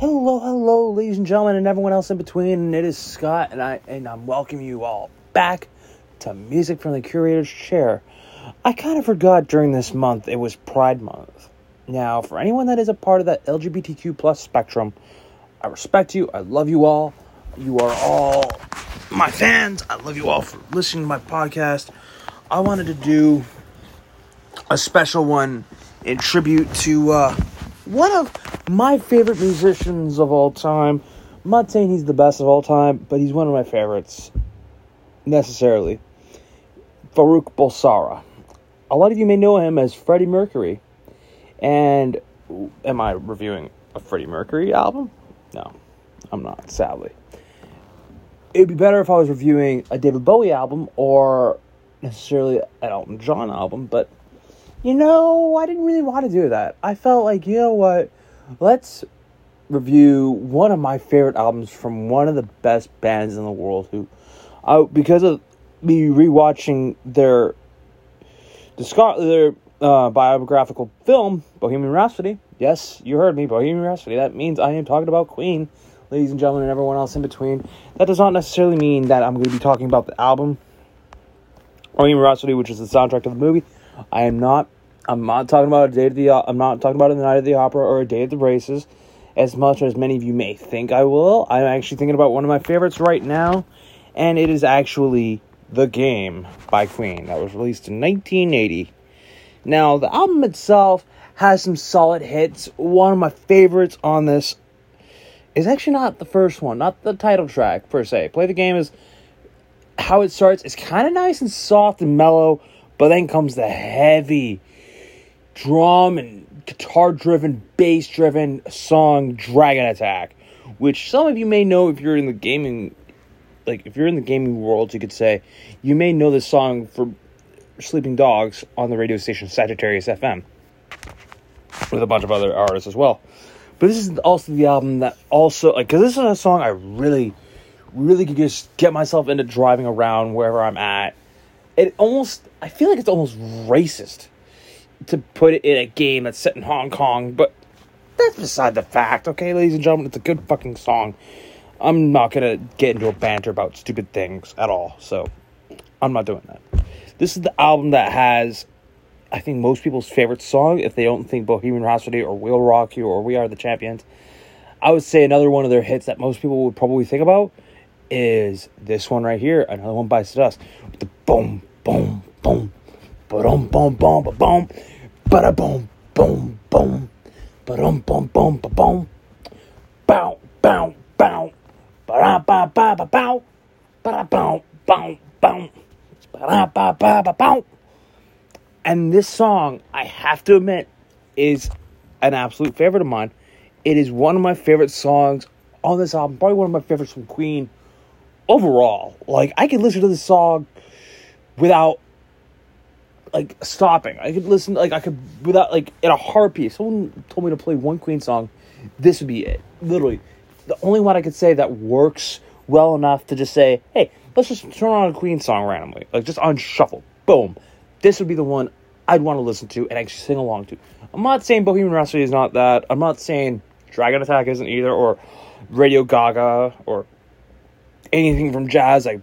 Hello, hello, ladies and gentlemen, and everyone else in between. It is Scott, and I and I'm welcoming you all back to Music from the Curator's Chair. I kind of forgot during this month it was Pride Month. Now, for anyone that is a part of that LGBTQ plus spectrum, I respect you. I love you all. You are all my fans. I love you all for listening to my podcast. I wanted to do a special one in tribute to uh, one of my favorite musicians of all time. I'm not saying he's the best of all time, but he's one of my favorites, necessarily. Farrokh Bulsara. A lot of you may know him as Freddie Mercury. And am I reviewing a Freddie Mercury album? No, I'm not, sadly. It'd be better if I was reviewing a David Bowie album or necessarily an Elton John album, but you know, I didn't really want to do that. I felt like, you know what? Let's review one of my favorite albums from one of the best bands in the world who uh, because of me rewatching their their uh, biographical film Bohemian Rhapsody. Yes, you heard me, Bohemian Rhapsody. That means I am talking about Queen, ladies and gentlemen, and everyone else in between. That does not necessarily mean that I'm going to be talking about the album Bohemian Rhapsody, which is the soundtrack of the movie. I am not. I'm not talking about a day of the. I'm not talking about a night of the opera or a day of the races, as much as many of you may think I will. I'm actually thinking about one of my favorites right now, and it is actually "The Game" by Queen. That was released in 1980. Now the album itself has some solid hits. One of my favorites on this is actually not the first one, not the title track per se. Play the game is how it starts. It's kind of nice and soft and mellow but then comes the heavy drum and guitar driven, bass driven song Dragon Attack, which some of you may know if you're in the gaming like if you're in the gaming world, you could say you may know this song for Sleeping Dogs on the radio station Sagittarius FM with a bunch of other artists as well. But this is also the album that also like cuz this is a song I really really could just get myself into driving around wherever I'm at it almost I feel like it's almost racist to put it in a game that's set in Hong Kong, but that's beside the fact, okay, ladies and gentlemen, it's a good fucking song. I'm not gonna get into a banter about stupid things at all, so I'm not doing that. This is the album that has I think most people's favorite song, if they don't think Bohemian Rhapsody or We'll Rock You or We Are the Champions. I would say another one of their hits that most people would probably think about is this one right here, another one by Dust. The boom, boom, boom, ba-dum, boom, boom, ba boom, ba boom, boom, ba-dum, boom, boom, ba boom, bow, bow, bow, ba ba ba ba bow, bow, bow, bow, ba ba ba ba bow. And this song, I have to admit, is an absolute favorite of mine. It is one of my favorite songs on this album, probably one of my favorites from Queen overall. Like I could listen to this song without like stopping. I could listen like I could without like in a heartbeat. If someone told me to play one Queen song, this would be it. Literally, the only one I could say that works well enough to just say, hey, let's just turn on a Queen song randomly, like just on shuffle. Boom, this would be the one I'd want to listen to and actually sing along to. I'm not saying Bohemian Rhapsody is not that. I'm not saying Dragon Attack isn't either, or Radio Gaga, or anything from jazz like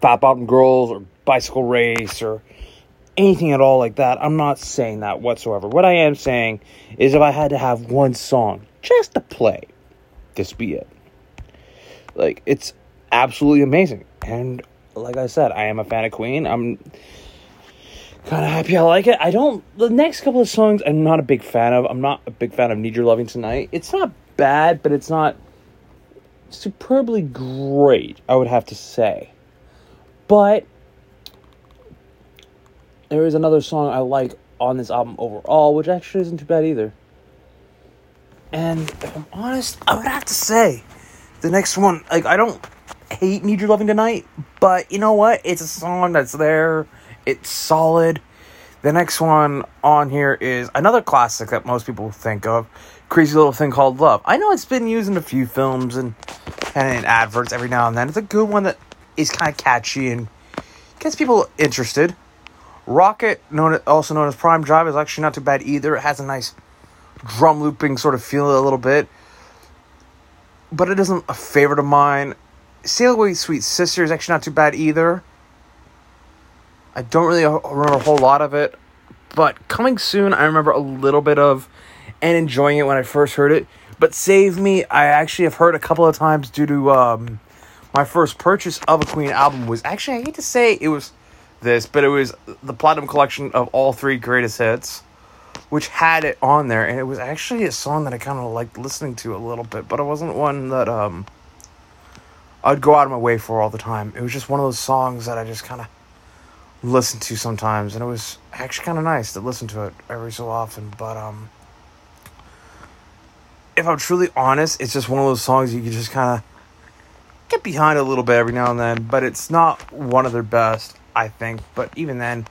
Fat Bottom Girls or Bicycle Race or anything at all like that. I'm not saying that whatsoever. What I am saying is if I had to have one song just to play, this be it. Like it's absolutely amazing. And like I said, I am a fan of Queen. I'm kind of happy I like it. I don't the next couple of songs I'm not a big fan of. I'm not a big fan of Need Your Loving Tonight. It's not bad, but it's not superbly great, I would have to say. But there is another song I like on this album overall, which actually isn't too bad either. And if I'm honest, I would have to say the next one, like, I don't hate Need Your Loving Tonight, but you know what? It's a song that's there, it's solid. The next one on here is another classic that most people think of Crazy Little Thing Called Love. I know it's been used in a few films and, and in adverts every now and then. It's a good one that is kind of catchy and gets people interested. Rock It, known also known as Prime Jive, is actually not too bad either. It has a nice drum looping sort of feel a little bit. but it isn't a favorite of mine. Sail Away Sweet Sister is actually not too bad either. I don't really remember a whole lot of it, but Coming Soon, I remember a little bit of and enjoying it when I first heard it. But Save Me, I actually have heard a couple of times due to um, my first purchase of a Queen album was actually, I hate to say it was this, but it was the Platinum Collection of all three greatest hits, which had it on there. And it was actually a song that I kind of liked listening to a little bit, but it wasn't one that um, I'd go out of my way for all the time. It was just one of those songs that I just kind of listen to sometimes, and it was actually kind of nice to listen to it every so often. But um, if I'm truly honest, it's just one of those songs you can just kind of get behind a little bit every now and then. But it's not one of their best, I think. But even then,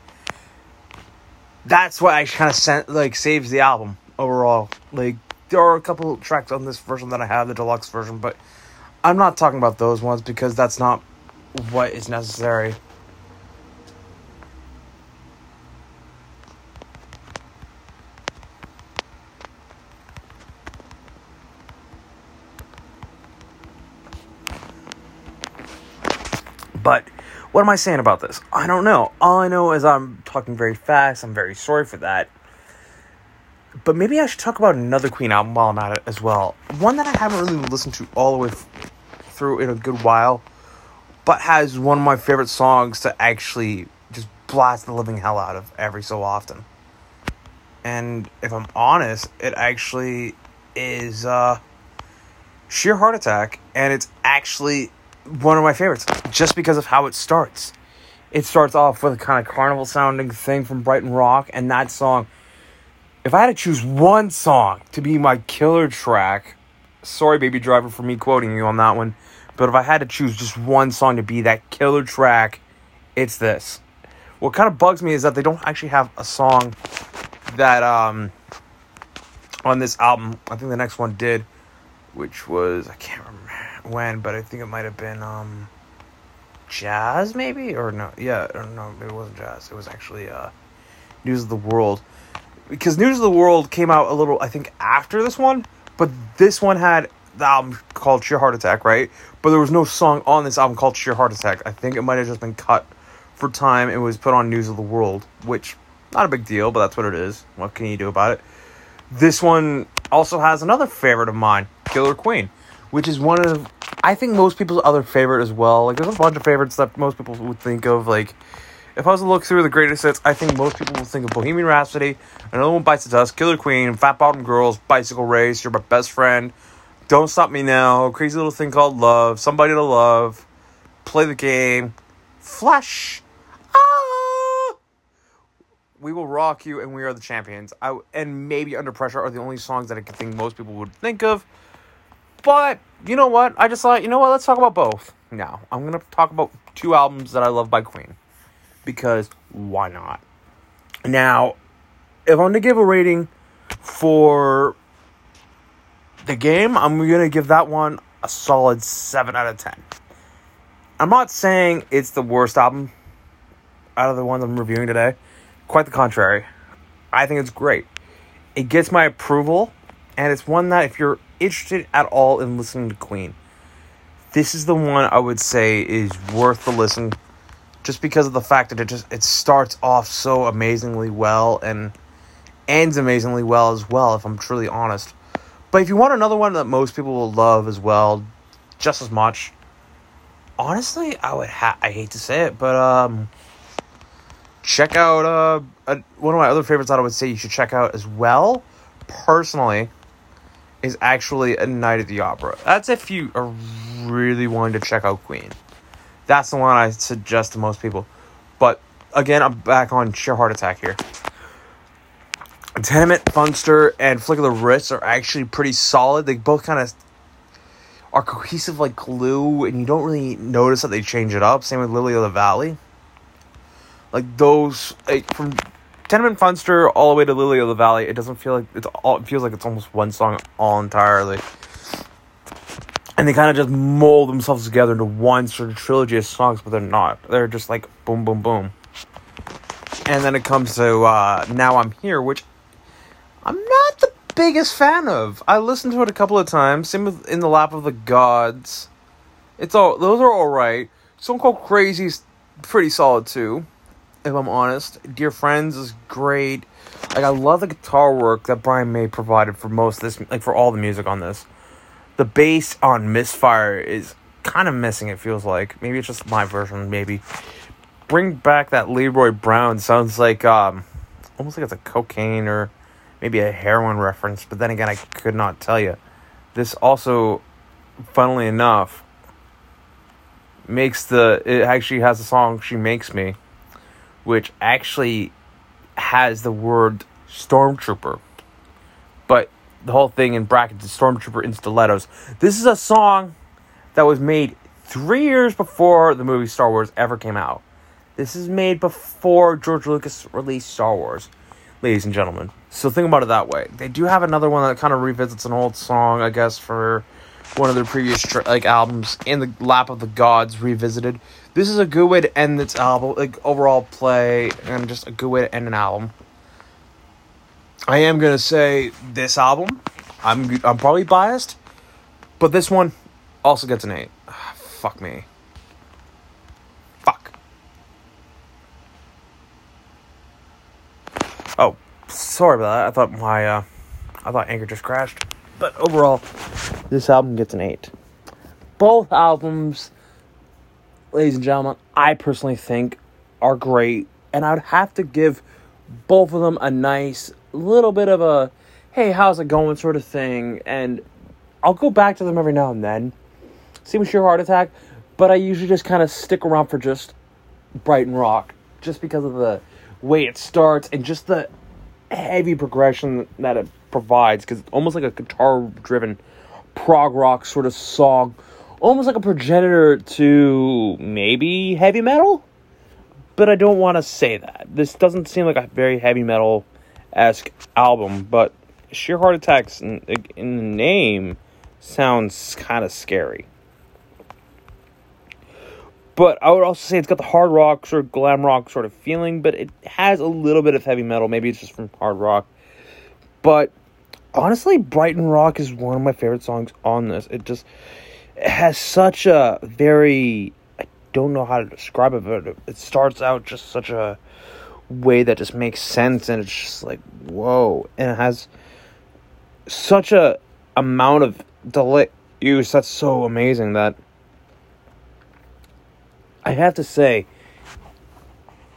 that's why I kind of sent like saves the album overall. Like there are a couple tracks on this version that I have, the deluxe version, but I'm not talking about those ones because that's not what is necessary. But what am I saying about this? I don't know. All I know is I'm talking very fast. I'm very sorry for that. But maybe I should talk about another Queen album while I'm at it as well. One that I haven't really listened to all the way through in a good while, but has one of my favorite songs to actually just blast the living hell out of every so often. And if I'm honest, it actually is uh, Sheer Heart Attack, and it's actually one of my favorites just because of how it starts. It starts off with a kind of carnival sounding thing from Brighton Rock, and that song. If I had to choose one song to be my killer track, sorry, Baby Driver, for me quoting you on that one, but if I had to choose just one song to be that killer track, it's this. What kind of bugs me is that they don't actually have a song that um on this album. I think the next one did, which was I can't remember when, but I think it might have been um, jazz, maybe or no? Yeah, or no, it wasn't jazz. It was actually uh, News of the World, because News of the World came out a little, I think, after this one, but this one had the album called Sheer Heart Attack, right? But there was no song on this album called Sheer Heart Attack. I think it might have just been cut for time. It was put on News of the World, which not a big deal, but that's what it is. What can you do about it? This one also has another favorite of mine, Killer Queen which is one of I think most people's other favorite as well. Like there's a bunch of favorites that most people would think of. Like if I was to look through the greatest hits, I think most people will think of Bohemian Rhapsody, Another One Bites the Dust, Killer Queen, Fat Bottom Girls, Bicycle Race, You're My Best Friend, Don't Stop Me Now, Crazy Little Thing Called Love, Somebody to Love, Play the Game, Flash. Ah! We will rock you, and we are the champions. I and maybe Under Pressure are the only songs that I can think most people would think of. But you know what? I just thought, you know what? Let's talk about both now. I'm going to talk about two albums that I love by Queen. Because why not? Now, if I'm going to give a rating for the game, I'm going to give that one a solid 7 out of 10. I'm not saying it's the worst album out of the ones I'm reviewing today. Quite the contrary. I think it's great. It gets my approval, and it's one that if you're interested at all in listening to Queen, this is the one I would say is worth the listen just because of the fact that it just it starts off so amazingly well and ends amazingly well as well if I'm truly honest. But if you want another one that most people will love as well, just as much, honestly, I would ha- I hate to say it, but um check out uh a, one of my other favorites that I would say you should check out as well. Personally, is actually a night at the opera. That's if you are really wanting to check out Queen. That's the one I suggest to most people. But again, I'm back on sheer heart attack here. Tenement, Funster, and Flick of the Wrist are actually pretty solid. They both kind of are cohesive like glue, and you don't really notice that they change it up. Same with Lily of the Valley. Like those, like from Tenement Funster all the way to Lily of the Valley, it doesn't feel like it's all. It feels like it's almost one song all entirely, and they kind of just mold themselves together into one sort of trilogy of songs, but they're not. They're just like boom, boom, boom. And then it comes to uh, now I'm here, which I'm not the biggest fan of. I listened to it a couple of times. Same with In the Lap of the Gods. It's all those are all right. Stone Cold Crazy's pretty solid too, if I'm honest. Dear Friends is great. Like I love the guitar work that Brian May provided for most this, like for all the music on this. The bass on Misfire is kind of missing. It feels like maybe it's just my version. Maybe bring back that Leroy Brown. Sounds like um, almost like it's a cocaine or maybe a heroin reference. But then again, I could not tell you. This also, funnily enough, makes the it actually has a song "She Makes Me," which actually has the word stormtrooper, but the whole thing in brackets is stormtrooper in stilettos. This is a song that was made three years before the movie Star Wars ever came out. This is made before George Lucas released Star Wars, ladies and gentlemen. So think about it that way. They do have another one that kind of revisits an old song, I guess, for one of their previous like albums, in the lap of the gods revisited. This is a good way to end this album, like overall play, and just a good way to end an album. I am gonna say this album, I'm I'm probably biased, but this one also gets an eight. Ah, fuck me. Fuck. Oh, sorry about that. I thought my uh, I thought Anchor just crashed. But overall, this album gets an 8. Both albums, ladies and gentlemen, I personally think are great. And I would have to give both of them a nice little bit of a hey, how's it going sort of thing. And I'll go back to them every now and then. Same with Sheer Heart Attack. But I usually just kind of stick around for just Brighton Rock. Just because of the way it starts and just the heavy progression that it provides because it's almost like a guitar driven prog rock sort of song almost like a progenitor to maybe heavy metal but i don't want to say that this doesn't seem like a very heavy metal esque album but sheer heart attacks in, in the name sounds kind of scary but I would also say it's got the hard rock, sort of glam rock sort of feeling, but it has a little bit of heavy metal. Maybe it's just from hard rock. But honestly, Brighton Rock is one of my favorite songs on this. It just it has such a very I don't know how to describe it, but it starts out just such a way that just makes sense and it's just like whoa. And it has such a amount of delay use that's so amazing that I have to say,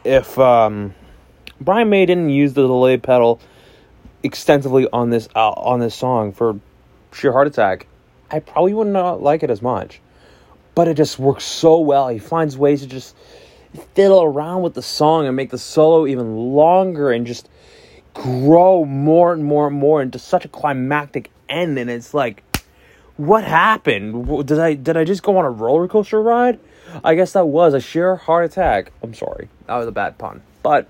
if um, Brian May didn't use the delay pedal extensively on this uh, on this song for sheer heart attack, I probably would not like it as much. But it just works so well. He finds ways to just fiddle around with the song and make the solo even longer and just grow more and more and more into such a climactic end. And it's like, what happened? Did I did I just go on a roller coaster ride? I guess that was a sheer heart attack. I'm sorry. That was a bad pun. But,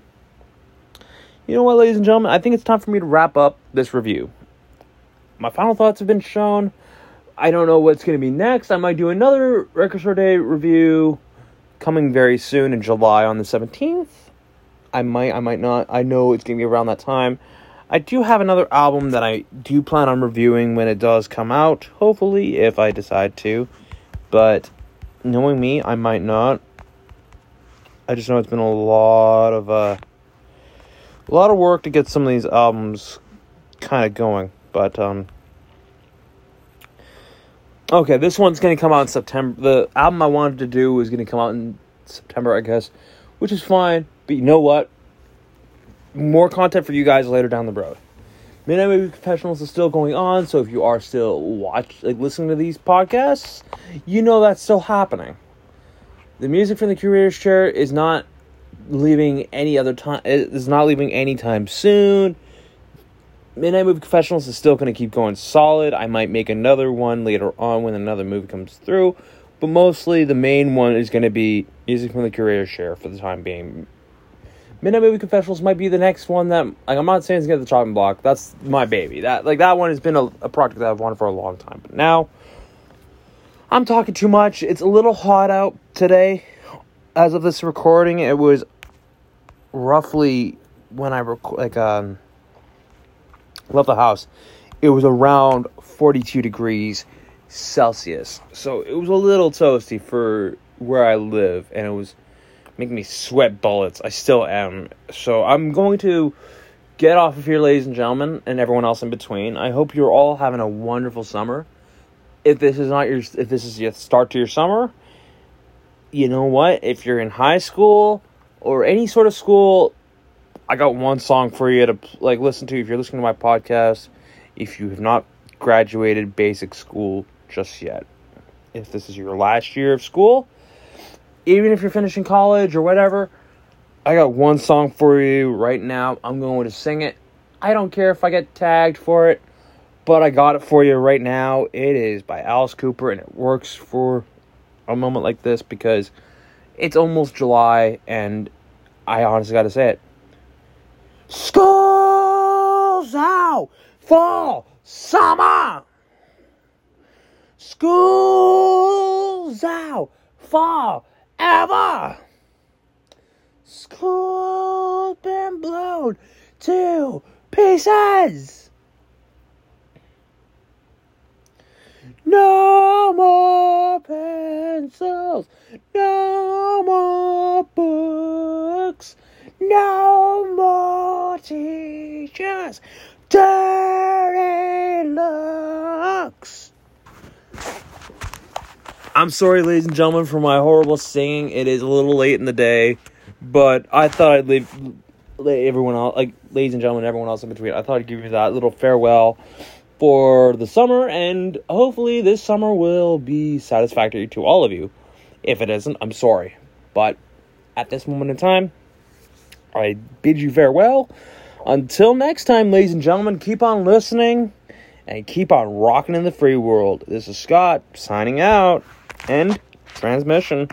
you know what, ladies and gentlemen? I think it's time for me to wrap up this review. My final thoughts have been shown. I don't know what's going to be next. I might do another Record Store Day review coming very soon in July on the 17th. I might, I might not. I know it's going to be around that time. I do have another album that I do plan on reviewing when it does come out, hopefully, if I decide to. But knowing me, I might not. I just know it's been a lot of uh, a lot of work to get some of these albums kind of going, but um. Okay, this one's gonna come out in September. The album I wanted to do was gonna come out in September, I guess, which is fine. But you know what? More content for you guys later down the road. Midnight Movie Confessionals is still going on, so if you are still watch like listening to these podcasts, you know that's still happening. The music from the curator's chair is not leaving any other time is not leaving anytime soon. Midnight Movie Confessionals is still going to keep going solid. I might make another one later on when another movie comes through, but mostly the main one is going to be music from the curator's chair for the time being. Midnight Movie Confessionals might be the next one that like I'm not saying it's gonna get the chopping block. That's my baby. That like that one has been a, a project that I've wanted for a long time. But now I'm talking too much. It's a little hot out today. As of this recording, it was roughly when I rec- like um left the house. it was around 42 degrees Celsius. So it was a little toasty for where I live, and it was making me sweat bullets. I still am. So I'm going to get off of here, ladies and gentlemen, and everyone else in between. I hope you're all having a wonderful summer. If this is not your, if this is your start to your summer, you know what? If you're in high school or any sort of school, I got one song for you to like listen to. If you're listening to my podcast, if you have not graduated basic school just yet, if this is your last year of school, even if you're finishing college or whatever, I got one song for you right now. I'm going to sing it. I don't care if I get tagged for it, but I got it for you right now. It is by Alice Cooper, and it works for a moment like this because it's almost July, and I honestly got to say it. School's out, fall, summer. School's out, fall, ever. School's been blown to pieces. No more pencils, no more books, no more teachers, dirty looks. I'm sorry, ladies and gentlemen, for my horrible singing. It is a little late in the day, but I thought I'd leave everyone else, like ladies and gentlemen, everyone else in between. I thought I'd give you that little farewell for the summer, and hopefully this summer will be satisfactory to all of you. If it isn't, I'm sorry, but at this moment in time, I bid you farewell. Until next time, ladies and gentlemen, keep on listening and keep on rocking in the free world. This is Scott signing out. End transmission.